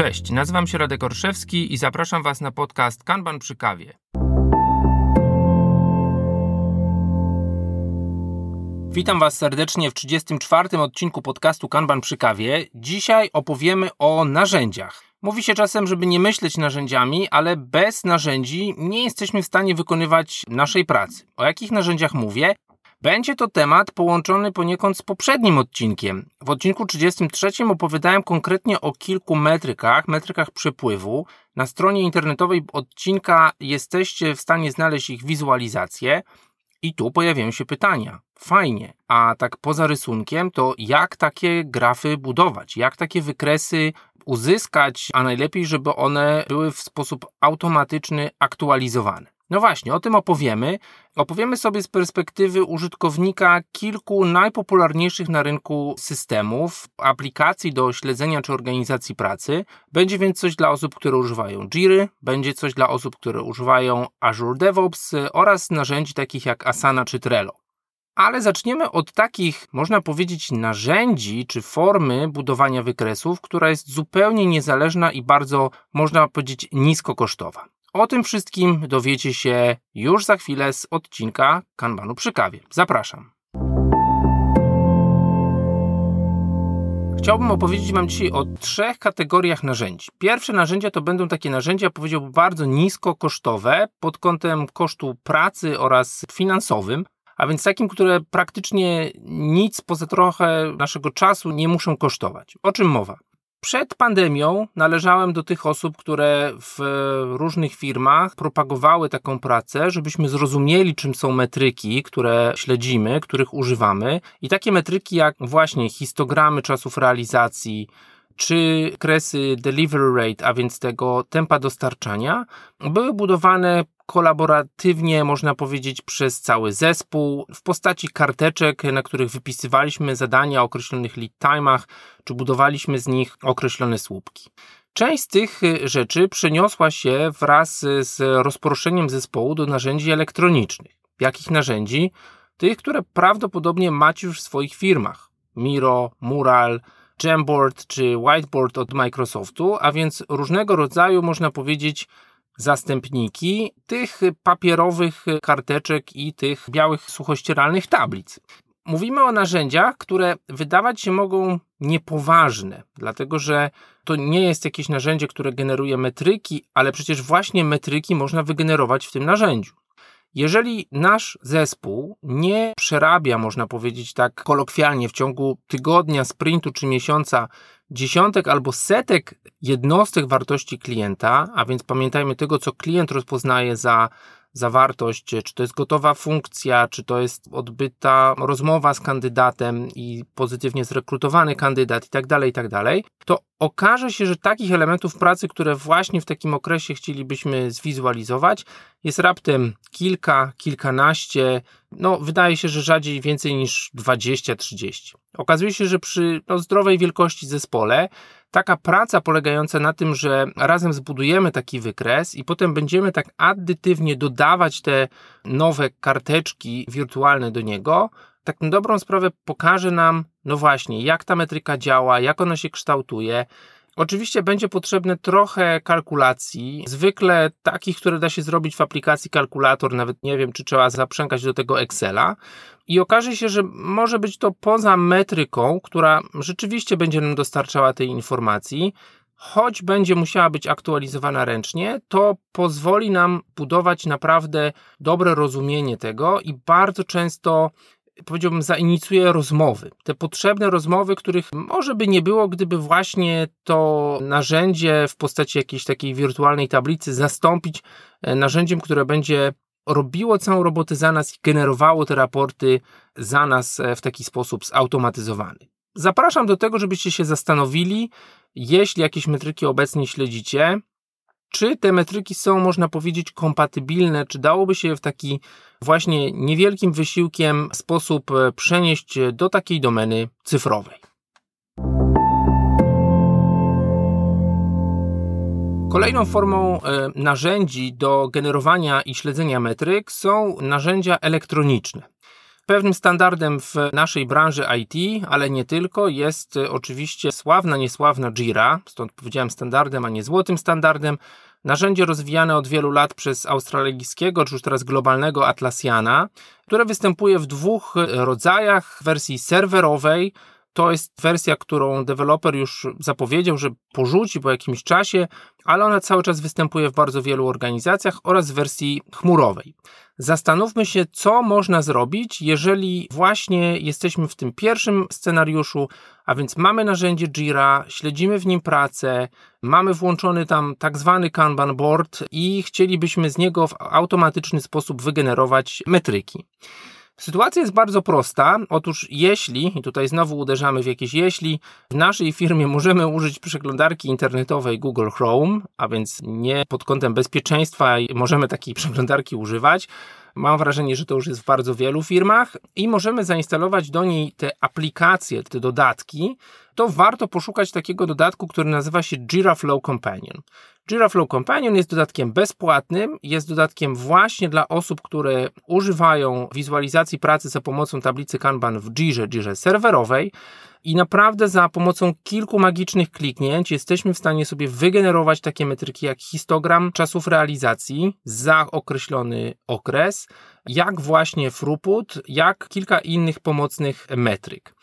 Cześć, nazywam się Radek Orszewski i zapraszam Was na podcast Kanban przy kawie. Witam Was serdecznie w 34. odcinku podcastu Kanban przy kawie. Dzisiaj opowiemy o narzędziach. Mówi się czasem, żeby nie myśleć narzędziami, ale bez narzędzi nie jesteśmy w stanie wykonywać naszej pracy. O jakich narzędziach mówię? Będzie to temat połączony poniekąd z poprzednim odcinkiem. W odcinku 33 opowiadałem konkretnie o kilku metrykach, metrykach przepływu. Na stronie internetowej odcinka jesteście w stanie znaleźć ich wizualizację. I tu pojawiają się pytania. Fajnie, a tak poza rysunkiem, to jak takie grafy budować? Jak takie wykresy uzyskać, a najlepiej, żeby one były w sposób automatyczny aktualizowane? No właśnie, o tym opowiemy. Opowiemy sobie z perspektywy użytkownika kilku najpopularniejszych na rynku systemów, aplikacji do śledzenia czy organizacji pracy. Będzie więc coś dla osób, które używają Jira, będzie coś dla osób, które używają Azure DevOps oraz narzędzi takich jak Asana czy Trello. Ale zaczniemy od takich, można powiedzieć, narzędzi czy formy budowania wykresów, która jest zupełnie niezależna i bardzo, można powiedzieć, niskokosztowa. O tym wszystkim dowiecie się już za chwilę z odcinka Kanbanu przy kawie. Zapraszam. Chciałbym opowiedzieć Wam dzisiaj o trzech kategoriach narzędzi. Pierwsze narzędzia to będą takie narzędzia, powiedziałbym, bardzo niskokosztowe pod kątem kosztu pracy oraz finansowym, a więc takim, które praktycznie nic poza trochę naszego czasu nie muszą kosztować. O czym mowa? Przed pandemią należałem do tych osób, które w różnych firmach propagowały taką pracę, żebyśmy zrozumieli, czym są metryki, które śledzimy, których używamy. I takie metryki jak właśnie histogramy czasów realizacji, czy kresy delivery rate, a więc tego tempa dostarczania, były budowane kolaboratywnie, można powiedzieć, przez cały zespół, w postaci karteczek, na których wypisywaliśmy zadania o określonych lead time'ach, czy budowaliśmy z nich określone słupki. Część z tych rzeczy przeniosła się wraz z rozproszeniem zespołu do narzędzi elektronicznych. Jakich narzędzi? Tych, które prawdopodobnie macie już w swoich firmach. Miro, Mural, Jamboard czy Whiteboard od Microsoftu, a więc różnego rodzaju, można powiedzieć, zastępniki tych papierowych karteczek i tych białych suchościeralnych tablic. Mówimy o narzędziach, które wydawać się mogą niepoważne, dlatego że to nie jest jakieś narzędzie, które generuje metryki, ale przecież właśnie metryki można wygenerować w tym narzędziu. Jeżeli nasz zespół nie przerabia, można powiedzieć tak kolokwialnie, w ciągu tygodnia, sprintu czy miesiąca dziesiątek albo setek jednostek wartości klienta, a więc pamiętajmy tego, co klient rozpoznaje za zawartość, czy to jest gotowa funkcja, czy to jest odbyta rozmowa z kandydatem i pozytywnie zrekrutowany kandydat i tak dalej, tak dalej, to okaże się, że takich elementów pracy, które właśnie w takim okresie chcielibyśmy zwizualizować, jest raptem kilka, kilkanaście, no wydaje się, że rzadziej więcej niż 20-30. Okazuje się, że przy no, zdrowej wielkości zespole taka praca polegająca na tym, że razem zbudujemy taki wykres i potem będziemy tak addytywnie dodawać te nowe karteczki wirtualne do niego, tak na dobrą sprawę pokaże nam, no właśnie, jak ta metryka działa, jak ona się kształtuje. Oczywiście będzie potrzebne trochę kalkulacji, zwykle takich, które da się zrobić w aplikacji kalkulator, nawet nie wiem, czy trzeba zaprzęgać do tego Excela. I okaże się, że może być to poza metryką, która rzeczywiście będzie nam dostarczała tej informacji, choć będzie musiała być aktualizowana ręcznie, to pozwoli nam budować naprawdę dobre rozumienie tego i bardzo często powiedziałbym, zainicjuje rozmowy. Te potrzebne rozmowy, których może by nie było, gdyby właśnie to narzędzie w postaci jakiejś takiej wirtualnej tablicy zastąpić e, narzędziem, które będzie robiło całą robotę za nas i generowało te raporty za nas e, w taki sposób zautomatyzowany. Zapraszam do tego, żebyście się zastanowili, jeśli jakieś metryki obecnie śledzicie, czy te metryki są, można powiedzieć, kompatybilne, czy dałoby się w taki właśnie niewielkim wysiłkiem sposób e, przenieść do takiej domeny cyfrowej. Kolejną formą e, narzędzi do generowania i śledzenia metryk są narzędzia elektroniczne. Pewnym standardem w naszej branży IT, ale nie tylko, jest oczywiście sławna, niesławna Jira, stąd powiedziałem standardem, a nie złotym standardem. Narzędzie rozwijane od wielu lat przez australijskiego, czy już teraz globalnego Atlassiana, które występuje w dwóch rodzajach wersji serwerowej, to jest wersja, którą deweloper już zapowiedział, że porzuci po jakimś czasie, ale ona cały czas występuje w bardzo wielu organizacjach oraz w wersji chmurowej. Zastanówmy się, co można zrobić, jeżeli właśnie jesteśmy w tym pierwszym scenariuszu, a więc mamy narzędzie Jira, śledzimy w nim pracę, mamy włączony tam tak zwany Kanban board i chcielibyśmy z niego w automatyczny sposób wygenerować metryki. Sytuacja jest bardzo prosta. Otóż jeśli, i tutaj znowu uderzamy w jakieś jeśli, w naszej firmie możemy użyć przeglądarki internetowej Google Chrome, a więc nie pod kątem bezpieczeństwa możemy takiej przeglądarki używać, Mam wrażenie, że to już jest w bardzo wielu firmach i możemy zainstalować do niej te aplikacje, te dodatki. To warto poszukać takiego dodatku, który nazywa się Jira Flow Companion. Jira Flow Companion jest dodatkiem bezpłatnym, jest dodatkiem właśnie dla osób, które używają wizualizacji pracy za pomocą tablicy Kanban w Jirze, Jirze serwerowej. I naprawdę za pomocą kilku magicznych kliknięć jesteśmy w stanie sobie wygenerować takie metryki jak histogram czasów realizacji za określony okres, jak właśnie throughput, jak kilka innych pomocnych metryk.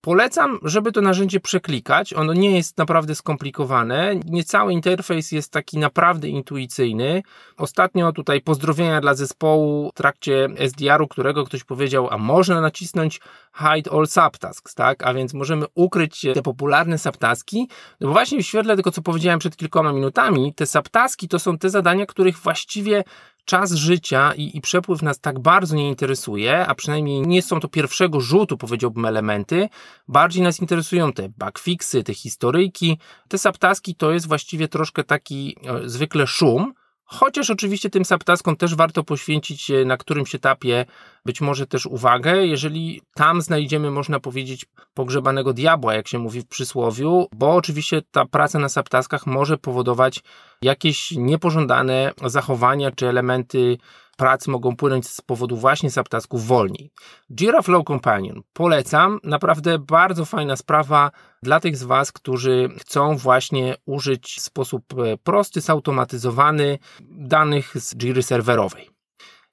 Polecam, żeby to narzędzie przeklikać. Ono nie jest naprawdę skomplikowane. Niecały interfejs jest taki naprawdę intuicyjny. Ostatnio tutaj pozdrowienia dla zespołu w trakcie SDR-u, którego ktoś powiedział, a można nacisnąć hide all subtasks, tak? A więc możemy ukryć te popularne subtaski. No bo właśnie w świetle tego, co powiedziałem przed kilkoma minutami, te subtaski to są te zadania, których właściwie czas życia i, i, przepływ nas tak bardzo nie interesuje, a przynajmniej nie są to pierwszego rzutu, powiedziałbym, elementy. Bardziej nas interesują te bugfixy, te historyjki. Te subtaski to jest właściwie troszkę taki e, zwykle szum, Chociaż oczywiście tym subtaskom też warto poświęcić na którymś etapie być może też uwagę, jeżeli tam znajdziemy, można powiedzieć, pogrzebanego diabła, jak się mówi w przysłowiu, bo oczywiście ta praca na subtaskach może powodować jakieś niepożądane zachowania czy elementy pracy mogą płynąć z powodu właśnie subtasków wolniej. Jira Flow Companion polecam, naprawdę bardzo fajna sprawa dla tych z Was, którzy chcą właśnie użyć w sposób e, prosty, zautomatyzowany danych z Jira serwerowej.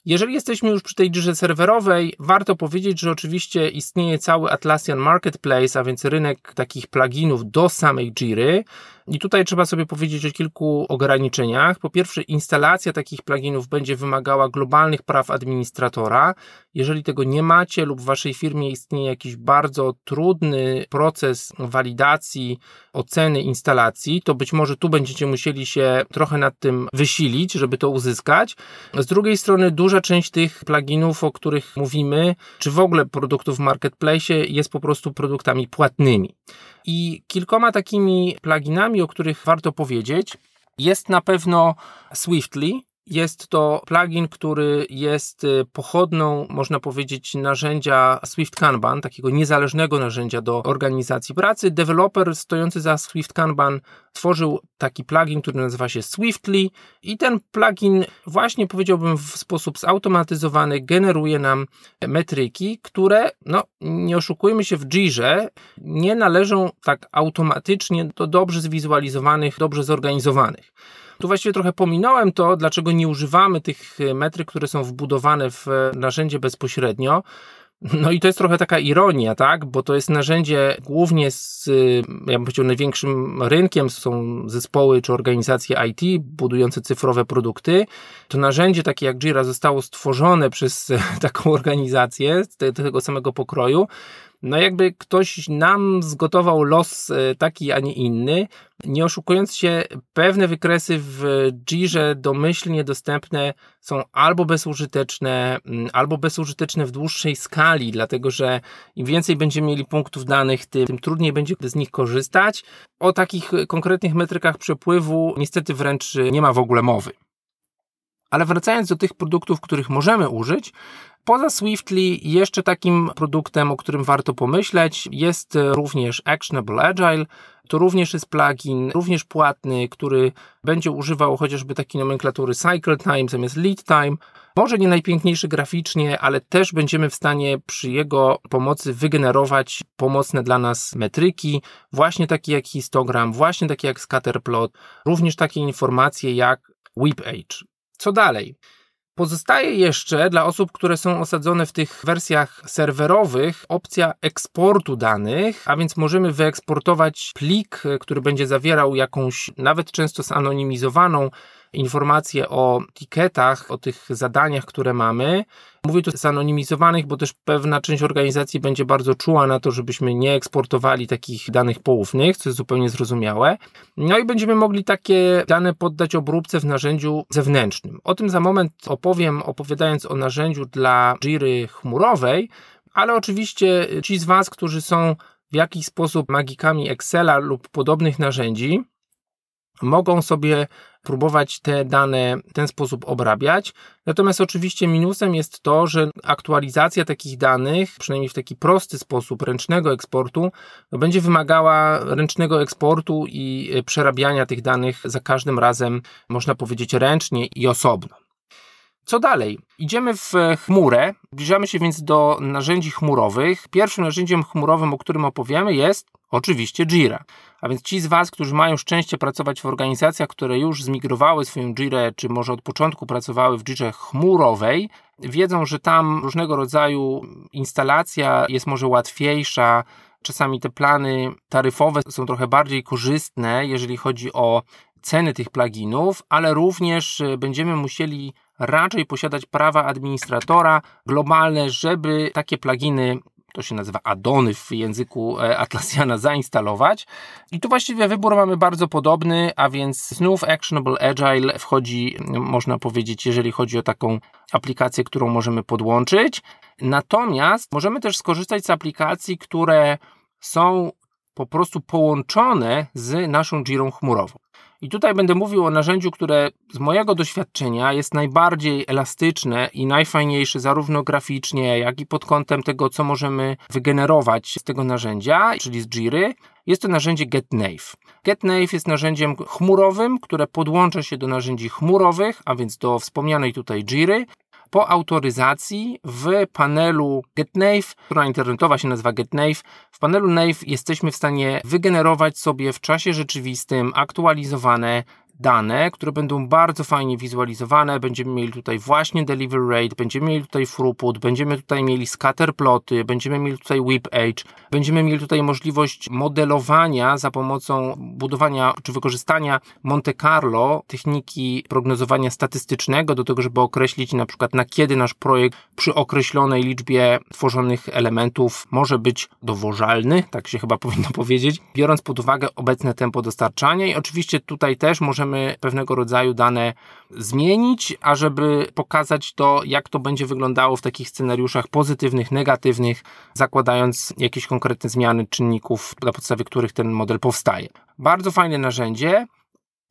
Jeżeli jesteśmy już przy tej dzirze serwerowej, warto powiedzieć, że oczywiście istnieje cały Atlassian Marketplace, a więc rynek takich pluginów do samej Jiry. I tutaj trzeba sobie powiedzieć o kilku ograniczeniach. Po pierwsze, instalacja takich pluginów będzie wymagała globalnych praw administratora. Jeżeli tego nie macie lub w waszej firmie istnieje jakiś bardzo trudny proces walidacji, oceny instalacji, to być może tu będziecie musieli się trochę nad tym wysilić, żeby to uzyskać. Z drugiej strony, duża część tych pluginów, o których mówimy, czy w ogóle produktów w marketplace, jest po prostu produktami płatnymi. I kilkoma takimi pluginami, o których warto powiedzieć, jest na pewno Swiftly, jest to plugin, który jest y, pochodną, można powiedzieć, narzędzia Swift Kanban, takiego niezależnego narzędzia do organizacji pracy. Deweloper stojący za Swift Kanban tworzył taki plugin, który nazywa się Swiftly i ten plugin właśnie powiedziałbym w sposób zautomatyzowany generuje nam metryki, które, no nie oszukujmy się, w Jirze nie należą tak automatycznie do dobrze zwizualizowanych, dobrze zorganizowanych. Tu właściwie trochę pominąłem to, dlaczego nie używamy tych metryk, które są wbudowane w narzędzie bezpośrednio. No i to jest trochę taka ironia, tak? Bo to jest narzędzie głównie z, ja bym powiedział, największym rynkiem są zespoły czy organizacje IT budujące cyfrowe produkty. To narzędzie takie jak Jira zostało stworzone przez taką organizację tego samego pokroju no jakby ktoś nam zgotował los e, taki, a nie inny, nie oszukując się, pewne wykresy w Jirze domyślnie dostępne są albo bezużyteczne, mm, albo bezużyteczne w dłuższej skali, dlatego że im więcej będziemy mieli punktów danych, tym, tym trudniej będzie z nich korzystać. O takich konkretnych metrykach przepływu niestety wręcz nie ma w ogóle mowy. Ale wracając do tych produktów, których możemy użyć, Poza Swiftly jeszcze takim produktem, o którym warto pomyśleć, jest również Actionable Agile. To również jest plugin, również płatny, który będzie używał chociażby takiej nomenklatury cycle time zamiast lead time. Może nie najpiękniejszy graficznie, ale też będziemy w stanie przy jego pomocy wygenerować pomocne dla nas metryki, właśnie takie jak histogram, właśnie takie jak scatterplot, również takie informacje jak whip age. Co dalej? Pozostaje jeszcze dla osób, które są osadzone w tych wersjach serwerowych opcja eksportu danych, a więc możemy wyeksportować plik, który będzie zawierał jakąś nawet często zanonimizowaną informacje o tiketach, o tych zadaniach, które mamy. Mówię tu zanonimizowanych, bo też pewna część organizacji będzie bardzo czuła na to, żebyśmy nie eksportowali takich danych poufnych, co jest zupełnie zrozumiałe. No i będziemy mogli takie dane poddać obróbce w narzędziu zewnętrznym. O tym za moment opowiem, opowiadając o narzędziu dla Jiry chmurowej, ale oczywiście ci z Was, którzy są w jakiś sposób magikami Excela lub podobnych narzędzi, mogą sobie próbować te dane w ten sposób obrabiać. Natomiast oczywiście minusem jest to, że aktualizacja takich danych, przynajmniej w taki prosty sposób ręcznego eksportu, no będzie wymagała ręcznego eksportu i e, przerabiania tych danych za każdym razem, można powiedzieć, ręcznie i osobno. Co dalej? Idziemy w chmurę, zbliżamy się więc do narzędzi chmurowych. Pierwszym narzędziem chmurowym, o którym opowiemy, jest oczywiście Jira. A więc ci z Was, którzy mają szczęście pracować w organizacjach, które już zmigrowały swoją Jirę, czy może od początku pracowały w Jirze chmurowej, wiedzą, że tam różnego rodzaju instalacja jest może łatwiejsza, czasami te plany taryfowe są trochę bardziej korzystne, jeżeli chodzi o ceny tych pluginów, ale również e, będziemy musieli raczej posiadać prawa administratora globalne, żeby takie pluginy to się nazywa addony w języku e, Atlassiana zainstalować. I tu właściwie wybór mamy bardzo podobny, a więc znów Actionable Agile wchodzi, można powiedzieć, jeżeli chodzi o taką aplikację, którą możemy podłączyć. Natomiast możemy też skorzystać z aplikacji, które są po prostu połączone z naszą Jirą chmurową. I tutaj będę mówił o narzędziu, które z mojego doświadczenia jest najbardziej elastyczne i najfajniejsze zarówno graficznie, jak i pod kątem tego, co możemy wygenerować z tego narzędzia, czyli z Jiry. Jest to narzędzie GetNave. GetNave jest narzędziem chmurowym, które podłącza się do narzędzi chmurowych, a więc do wspomnianej tutaj Jiry po autoryzacji w panelu GetNave, która internetowa się nazywa GetNave, w panelu Nave jesteśmy w stanie wygenerować sobie w czasie rzeczywistym aktualizowane dane, które będą bardzo fajnie wizualizowane. Będziemy mieli tutaj właśnie delivery rate, będziemy mieli tutaj throughput, będziemy tutaj mieli scatter ploty, będziemy mieli tutaj whip age, będziemy mieli tutaj możliwość modelowania za pomocą budowania czy wykorzystania Monte Carlo, techniki prognozowania statystycznego do tego, żeby określić na przykład na kiedy nasz projekt przy określonej liczbie tworzonych elementów może być dowożalny, tak się chyba powinno powiedzieć, biorąc pod uwagę obecne tempo dostarczania i oczywiście tutaj też możemy możemy pewnego rodzaju dane zmienić, ażeby pokazać to, jak to będzie wyglądało w takich scenariuszach pozytywnych, negatywnych, zakładając jakieś konkretne zmiany czynników, na podstawie których ten model powstaje. Bardzo fajne narzędzie.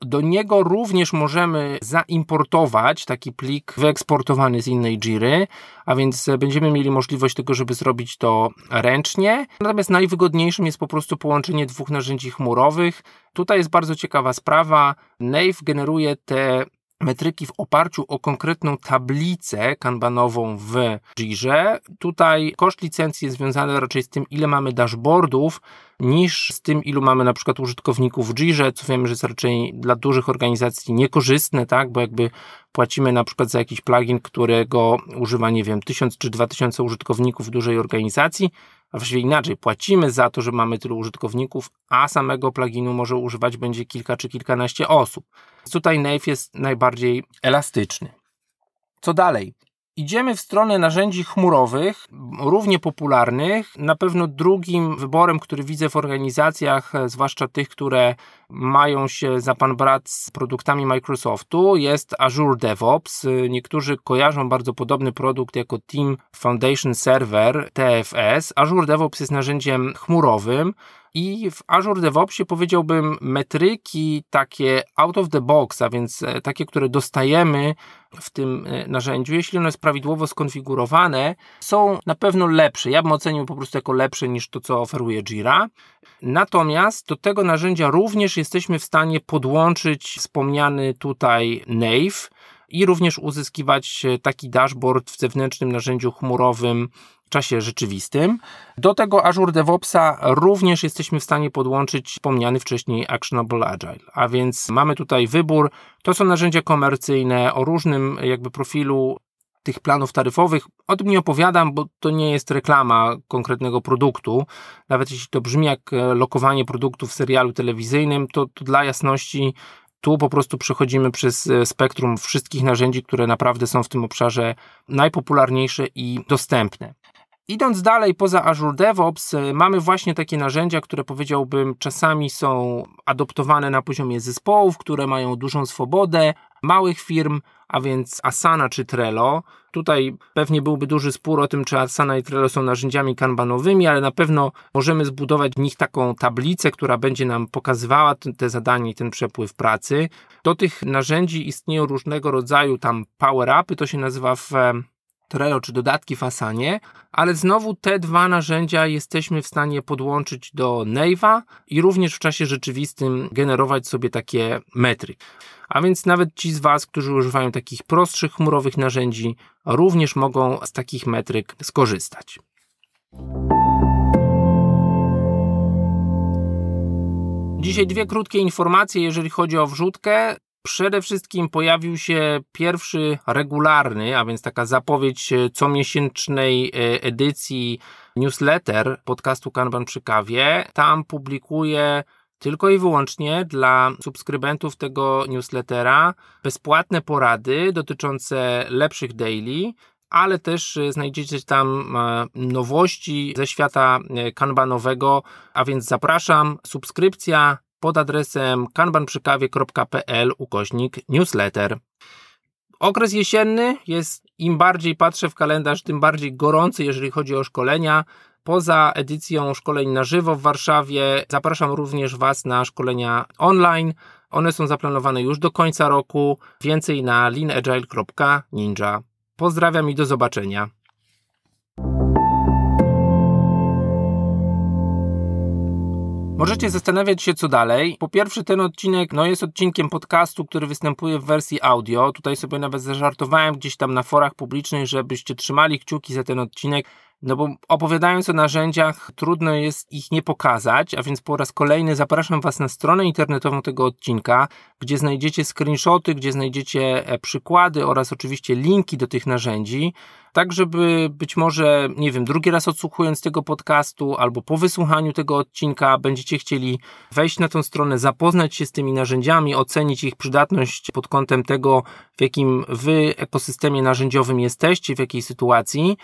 Do niego również możemy zaimportować taki plik wyeksportowany z innej Jiry, a więc będziemy mieli możliwość tego, żeby zrobić to ręcznie. Natomiast najwygodniejszym jest po prostu połączenie dwóch narzędzi chmurowych. Tutaj jest bardzo ciekawa sprawa. Nave generuje te metryki w oparciu o konkretną tablicę kanbanową w Jirze. Tutaj koszt licencji jest związany raczej z tym, ile mamy dashboardów, niż z tym, ilu mamy na przykład użytkowników w Jirze, co wiemy, że jest raczej dla dużych organizacji niekorzystne, tak, bo jakby płacimy na przykład za jakiś plugin, którego używa, nie wiem, 1000 czy 2000 użytkowników dużej organizacji, a właściwie inaczej, płacimy za to, że mamy tylu użytkowników, a samego pluginu może używać będzie kilka czy kilkanaście osób. Tutaj Nave jest najbardziej elastyczny. Co dalej? Idziemy w stronę narzędzi chmurowych, równie popularnych. Na pewno drugim wyborem, który widzę w organizacjach, zwłaszcza tych, które mają się za pan brat z produktami Microsoftu, jest Azure DevOps. Niektórzy kojarzą bardzo podobny produkt jako Team Foundation Server TFS. Azure DevOps jest narzędziem chmurowym I w Azure DevOpsie powiedziałbym metryki takie out of the box, a więc e, takie, które dostajemy w tym e, narzędziu, jeśli ono jest prawidłowo skonfigurowane, są na pewno lepsze. Ja bym ocenił po prostu jako lepsze niż to, co oferuje Jira. Natomiast do tego narzędzia również jesteśmy w stanie podłączyć wspomniany tutaj Nave i również uzyskiwać e, taki dashboard w zewnętrznym narzędziu chmurowym w czasie rzeczywistym. Do tego Azure DevOpsa również jesteśmy w stanie podłączyć wspomniany wcześniej Actionable Agile, a więc mamy tutaj wybór. To są narzędzia komercyjne o różnym jakby profilu tych planów taryfowych. O tym nie opowiadam, bo to nie jest reklama konkretnego produktu. Nawet jeśli to brzmi jak e, lokowanie produktu w serialu telewizyjnym, to, to dla jasności tu po prostu przechodzimy przez e, spektrum wszystkich narzędzi, które naprawdę są w tym obszarze najpopularniejsze i dostępne. Idąc dalej poza Azure DevOps, e, mamy właśnie takie narzędzia, które powiedziałbym czasami są adoptowane na poziomie zespołów, które mają dużą swobodę, małych firm, a więc Asana czy Trello. Tutaj pewnie byłby duży spór o tym, czy Asana i Trello są narzędziami kanbanowymi, ale na pewno możemy zbudować w nich taką tablicę, która będzie nam pokazywała te zadanie i ten przepływ pracy. Do tych narzędzi istnieją różnego rodzaju tam power-upy, to się nazywa w Trello czy dodatki w Asanie, ale znowu te dwa narzędzia jesteśmy w stanie podłączyć do Nave'a i również w czasie rzeczywistym generować sobie takie metry. A więc nawet ci z Was, którzy używają takich prostszych chmurowych narzędzi, również mogą z takich metryk skorzystać. Dzisiaj dwie krótkie informacje, jeżeli chodzi o wrzutkę. Przede wszystkim pojawił się pierwszy regularny, a więc taka zapowiedź comiesięcznej e, edycji newsletter podcastu Kanban przy kawie. Tam publikuję tylko i wyłącznie dla subskrybentów tego newslettera bezpłatne porady dotyczące lepszych daily, ale też e, znajdziecie tam e, nowości ze świata kanbanowego, a więc zapraszam. Subskrypcja pod adresem kanbanprzykawie.pl ukośnik newsletter. Okres jesienny jest, im bardziej patrzę w kalendarz, tym bardziej gorący, jeżeli chodzi o szkolenia. Poza edycją szkoleń na żywo w Warszawie zapraszam również Was na szkolenia online. One są zaplanowane już do końca roku. Więcej na leanagile.ninja. Pozdrawiam i do zobaczenia. Możecie zastanawiać się, co dalej. Po pierwsze, ten odcinek no, jest odcinkiem podcastu, który występuje w wersji audio. Tutaj sobie nawet zażartowałem gdzieś tam na forach publicznych, żebyście trzymali kciuki za ten odcinek. No bo opowiadając o narzędziach, trudno jest ich nie pokazać, a więc po raz kolejny zapraszam Was na stronę internetową tego odcinka, gdzie znajdziecie screenshoty, gdzie znajdziecie e, przykłady oraz oczywiście linki do tych narzędzi, tak żeby być może, nie wiem, drugi raz odsłuchując tego podcastu albo po wysłuchaniu tego odcinka będziecie chcieli wejść na tą stronę, zapoznać się z tymi narzędziami, ocenić ich przydatność pod kątem tego, w jakim Wy ekosystemie narzędziowym jesteście, w jakiej sytuacji,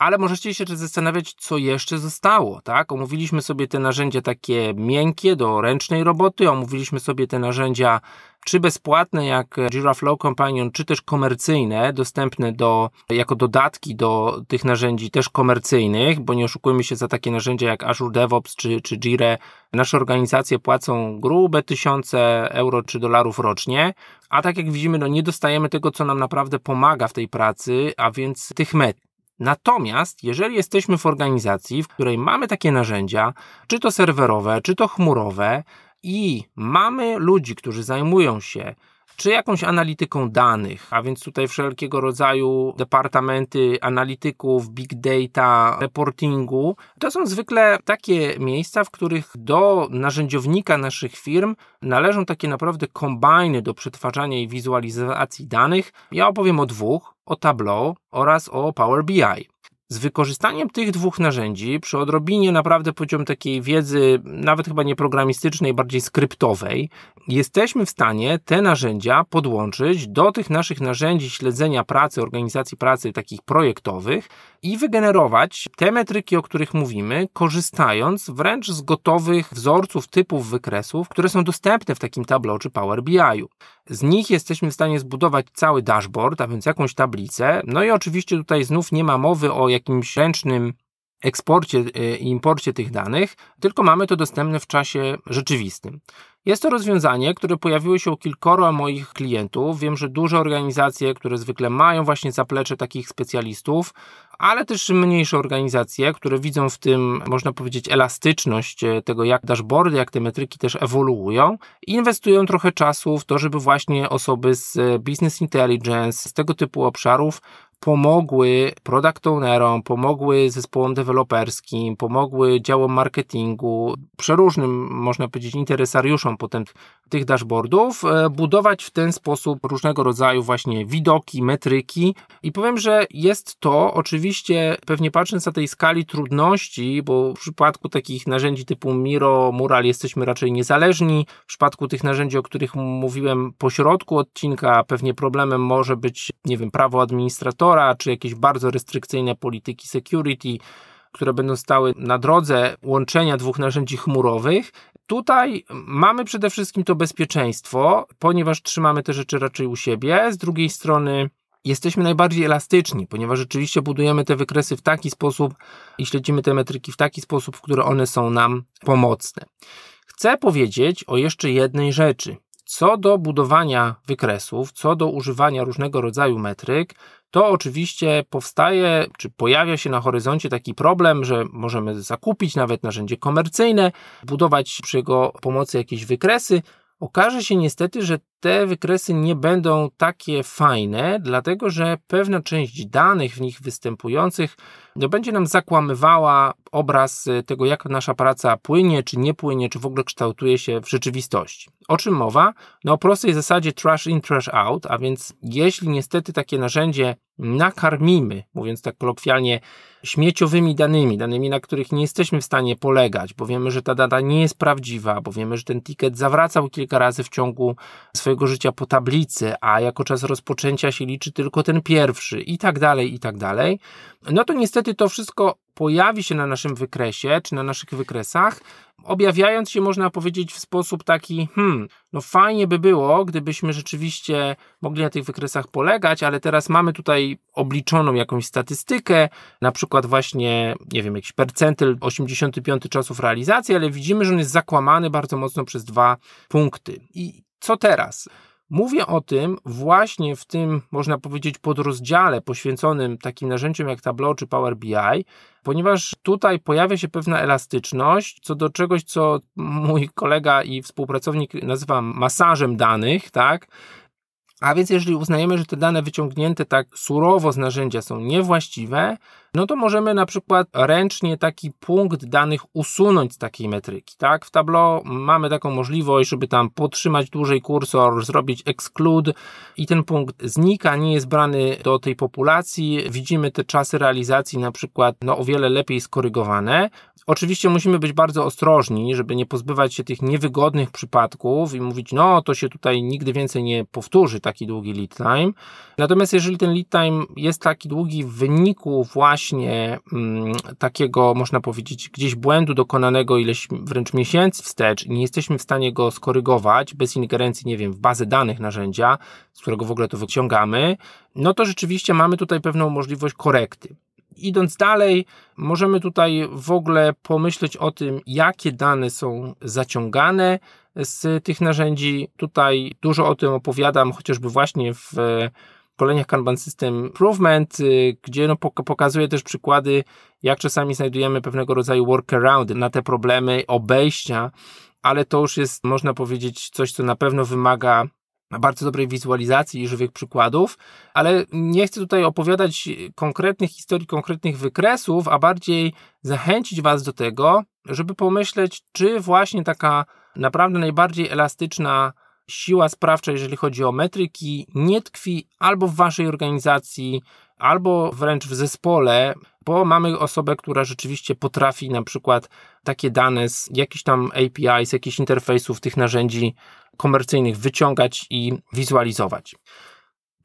ale możecie się zastanawiać, co jeszcze zostało, tak? Omówiliśmy sobie te narzędzia takie miękkie do ręcznej roboty, omówiliśmy sobie te narzędzia czy bezpłatne jak Jira Flow Companion, czy też komercyjne, dostępne do, jako dodatki do tych narzędzi też komercyjnych, bo nie oszukujmy się za takie narzędzia jak Azure DevOps czy, czy Jira. Nasze organizacje płacą grube tysiące euro czy dolarów rocznie, a tak jak widzimy, no nie dostajemy tego, co nam naprawdę pomaga w tej pracy, a więc tych met. Natomiast, jeżeli jesteśmy w organizacji, w której mamy takie narzędzia, czy to serwerowe, czy to chmurowe, i mamy ludzi, którzy zajmują się czy jakąś analityką danych, a więc tutaj wszelkiego rodzaju departamenty analityków, big data, reportingu, to są zwykle takie miejsca, w których do narzędziownika naszych firm należą takie naprawdę kombajny do przetwarzania i wizualizacji danych. Ja opowiem o dwóch, o Tableau oraz o Power BI. Z wykorzystaniem tych dwóch narzędzi, przy odrobinie naprawdę poziom takiej wiedzy, nawet chyba nie programistycznej, bardziej skryptowej, jesteśmy w stanie te narzędzia podłączyć do tych naszych narzędzi śledzenia pracy, organizacji pracy takich projektowych i wygenerować te metryki, o których mówimy, korzystając wręcz z gotowych wzorców, typów wykresów, które są dostępne w takim Tableau czy Power BI. Z nich jesteśmy w stanie zbudować cały dashboard, a więc jakąś tablicę. No i oczywiście tutaj znów nie ma mowy o jakimś ręcznym eksporcie e, i imporcie tych danych, tylko mamy to dostępne w czasie rzeczywistym. Jest to rozwiązanie, które pojawiło się u kilkoro moich klientów. Wiem, że duże organizacje, które zwykle mają właśnie zaplecze takich specjalistów, ale też mniejsze organizacje, które widzą w tym, można powiedzieć, elastyczność e, tego, jak dashboardy, jak te metryki też ewoluują, inwestują trochę czasu w to, żeby właśnie osoby z e, business intelligence, z tego typu obszarów pomogły product ownerom, pomogły zespołom deweloperskim, pomogły działom marketingu, przeróżnym, można powiedzieć, interesariuszom potem tych dashboardów, e, budować w ten sposób różnego rodzaju właśnie widoki, metryki. I powiem, że jest to oczywiście, pewnie patrząc na tej skali trudności, bo w przypadku takich narzędzi typu Miro, Mural jesteśmy raczej niezależni, w przypadku tych narzędzi, o których mówiłem po środku odcinka, pewnie problemem może być, nie wiem, prawo administratora, czy jakieś bardzo restrykcyjne polityki security, które będą stały na drodze łączenia dwóch narzędzi chmurowych. Tutaj mamy przede wszystkim to bezpieczeństwo, ponieważ trzymamy te rzeczy raczej u siebie. Z drugiej strony jesteśmy najbardziej elastyczni, ponieważ rzeczywiście budujemy te wykresy w taki sposób i śledzimy te metryki w taki sposób, w który one są nam pomocne. Chcę powiedzieć o jeszcze jednej rzeczy. Co do budowania wykresów, co do używania różnego rodzaju metryk, to oczywiście powstaje, czy pojawia się na horyzoncie taki problem, że możemy zakupić nawet narzędzie komercyjne, budować przy jego pomocy jakieś wykresy. Okaże się niestety, że te wykresy nie będą takie fajne, dlatego że pewna część danych w nich występujących no, będzie nam zakłamywała obraz tego, jak nasza praca płynie, czy nie płynie, czy w ogóle kształtuje się w rzeczywistości. O czym mowa? No o prostej zasadzie trash in, trash out, a więc jeśli niestety takie narzędzie nakarmimy, mówiąc tak kolokwialnie, śmieciowymi danymi, danymi, na których nie jesteśmy w stanie polegać, bo wiemy, że ta data nie jest prawdziwa, bo wiemy, że ten ticket zawracał kilka razy w ciągu swojego życia po tablicy, a jako czas rozpoczęcia się liczy tylko ten pierwszy i tak dalej, i tak dalej, no to niestety to wszystko pojawi się na naszym wykresie, czy na naszych wykresach, objawiając się, można powiedzieć, w sposób taki, hmm, no fajnie by było, gdybyśmy rzeczywiście mogli na tych wykresach polegać, ale teraz mamy tutaj obliczoną jakąś statystykę, na przykład właśnie, nie wiem, jakiś percentyl 85 czasów realizacji, ale widzimy, że on jest zakłamany bardzo mocno przez dwa punkty. I co teraz? Mówię o tym właśnie w tym, można powiedzieć, podrozdziale poświęconym takim narzędziom jak Tableau czy Power BI, ponieważ tutaj pojawia się pewna elastyczność co do czegoś, co mój kolega i współpracownik nazywa masażem danych, tak? A więc jeżeli uznajemy, że te dane wyciągnięte tak surowo z narzędzia są niewłaściwe, no to możemy na przykład ręcznie taki punkt danych usunąć z takiej metryki. Tak? W Tableau mamy taką możliwość, żeby tam podtrzymać dłużej kursor, zrobić exclude i ten punkt znika, nie jest brany do tej populacji. Widzimy te czasy realizacji na przykład no, o wiele lepiej skorygowane. Oczywiście musimy być bardzo ostrożni, żeby nie pozbywać się tych niewygodnych przypadków i mówić, no to się tutaj nigdy więcej nie powtórzy taki długi lead time. Natomiast jeżeli ten lead time jest taki długi w wyniku właśnie mm, takiego, można powiedzieć, gdzieś błędu dokonanego ileś wręcz miesięcy wstecz i nie jesteśmy w stanie go skorygować bez ingerencji, nie wiem, w bazę danych narzędzia, z którego w ogóle to wyciągamy, no to rzeczywiście mamy tutaj pewną możliwość korekty. Idąc dalej, możemy tutaj w ogóle pomyśleć o tym, jakie dane są zaciągane z tych narzędzi. Tutaj dużo o tym opowiadam, chociażby właśnie w szkoleniach Kanban System Improvement, y, gdzie no pokazuję też przykłady, jak czasami znajdujemy pewnego rodzaju workaround na te problemy, obejścia, ale to już jest, można powiedzieć, coś, co na pewno wymaga bardzo dobrej wizualizacji i żywych przykładów, ale nie chcę tutaj opowiadać konkretnych historii, konkretnych wykresów, a bardziej zachęcić Was do tego, żeby pomyśleć, czy właśnie taka naprawdę najbardziej elastyczna siła sprawcza, jeżeli chodzi o metryki, nie tkwi albo w Waszej organizacji, albo wręcz w zespole, bo mamy osobę, która rzeczywiście potrafi na przykład takie dane z jakichś tam API, z jakichś interfejsów tych narzędzi komercyjnych wyciągać i wizualizować.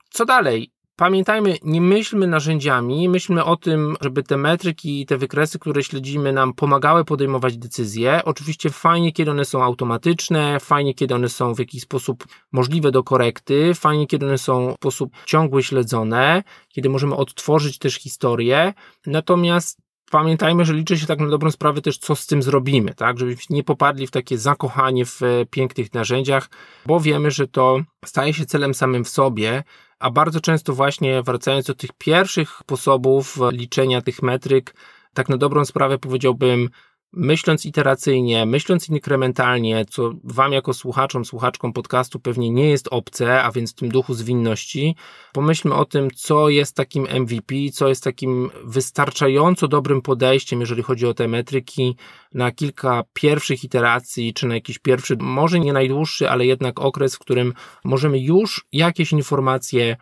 Co dalej? Pamiętajmy, nie myślmy narzędziami, myślmy o tym, żeby te metryki i te wykresy, które śledzimy, nam pomagały podejmować decyzje. Oczywiście fajnie, kiedy one są automatyczne, fajnie, kiedy one są w jakiś sposób możliwe do korekty, fajnie, kiedy one są w sposób ciągły śledzone, kiedy możemy odtworzyć też historię. Natomiast pamiętajmy, że liczy się tak na dobrą sprawę też, co z tym zrobimy, tak, żebyśmy nie popadli w takie zakochanie w pięknych narzędziach, bo wiemy, że to staje się celem samym w sobie, a bardzo często właśnie wracając do tych pierwszych sposobów liczenia tych metryk, tak na dobrą sprawę powiedziałbym, myśląc iteracyjnie, myśląc inkrementalnie, co Wam jako słuchaczom, słuchaczkom podcastu pewnie nie jest obce, a więc w tym duchu zwinności, pomyślmy o tym, co jest takim MVP, co jest takim wystarczająco dobrym podejściem, jeżeli chodzi o te metryki, na kilka pierwszych iteracji, czy na jakiś pierwszy, może nie najdłuższy, ale jednak okres, w którym możemy już jakieś informacje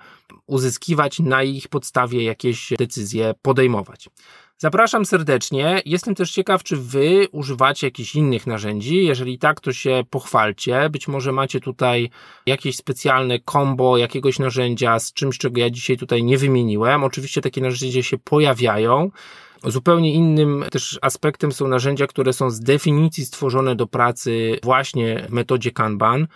uzyskiwać, na ich podstawie jakieś decyzje podejmować. Zapraszam serdecznie. Jestem też ciekaw, czy Wy używacie jakichś innych narzędzi. Jeżeli tak, to się pochwalcie. Być może macie tutaj jakieś specjalne combo jakiegoś narzędzia z czymś, czego ja dzisiaj tutaj nie wymieniłem. Oczywiście takie narzędzia się pojawiają. Zupełnie innym też aspektem są narzędzia, które są z definicji stworzone do pracy właśnie w metodzie Kanban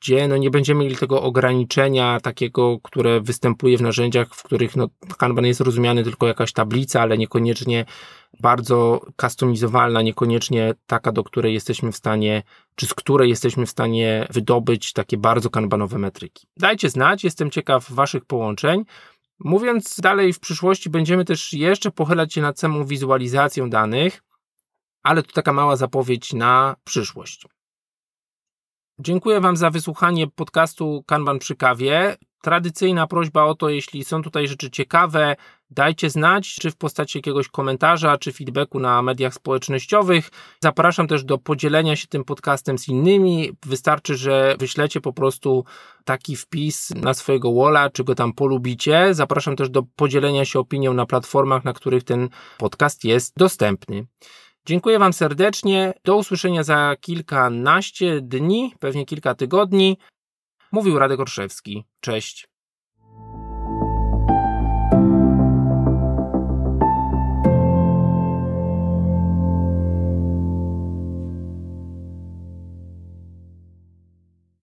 gdzie no nie będziemy mieli tego ograniczenia takiego, które występuje w narzędziach, w których no, Kanban jest rozumiany tylko jakaś tablica, ale niekoniecznie bardzo customizowalna, niekoniecznie taka, do której jesteśmy w stanie, czy z której jesteśmy w stanie wydobyć takie bardzo kanbanowe metryki. Dajcie znać, jestem ciekaw Waszych połączeń. Mówiąc dalej, w przyszłości będziemy też jeszcze pochylać się nad samą wizualizacją danych, ale to taka mała zapowiedź na przyszłość. Dziękuję Wam za wysłuchanie podcastu Kanban przy kawie. Tradycyjna prośba o to, jeśli są tutaj rzeczy ciekawe, dajcie znać, czy w postaci jakiegoś komentarza, czy feedbacku na mediach społecznościowych. Zapraszam też do podzielenia się tym podcastem z innymi. Wystarczy, że wyślecie po prostu taki wpis na swojego walla, czy go tam polubicie. Zapraszam też do podzielenia się opinią na platformach, na których ten podcast jest dostępny. Dziękuję Wam serdecznie. Do usłyszenia za kilkanaście dni, pewnie kilka tygodni. Mówił Radek Orszewski. Cześć.